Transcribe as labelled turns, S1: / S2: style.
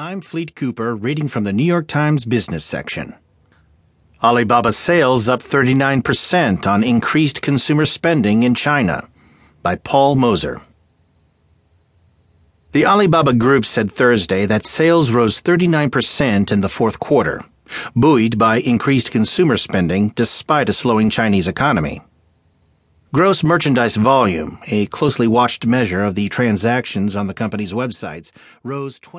S1: I'm Fleet Cooper reading from the New York Times business section. Alibaba sales up 39% on increased consumer spending in China by Paul Mozur. The Alibaba Group said Thursday that sales rose 39% in the fourth quarter, buoyed by increased consumer spending despite a slowing Chinese economy. Gross merchandise volume, a closely watched measure of the transactions on the company's websites, rose 24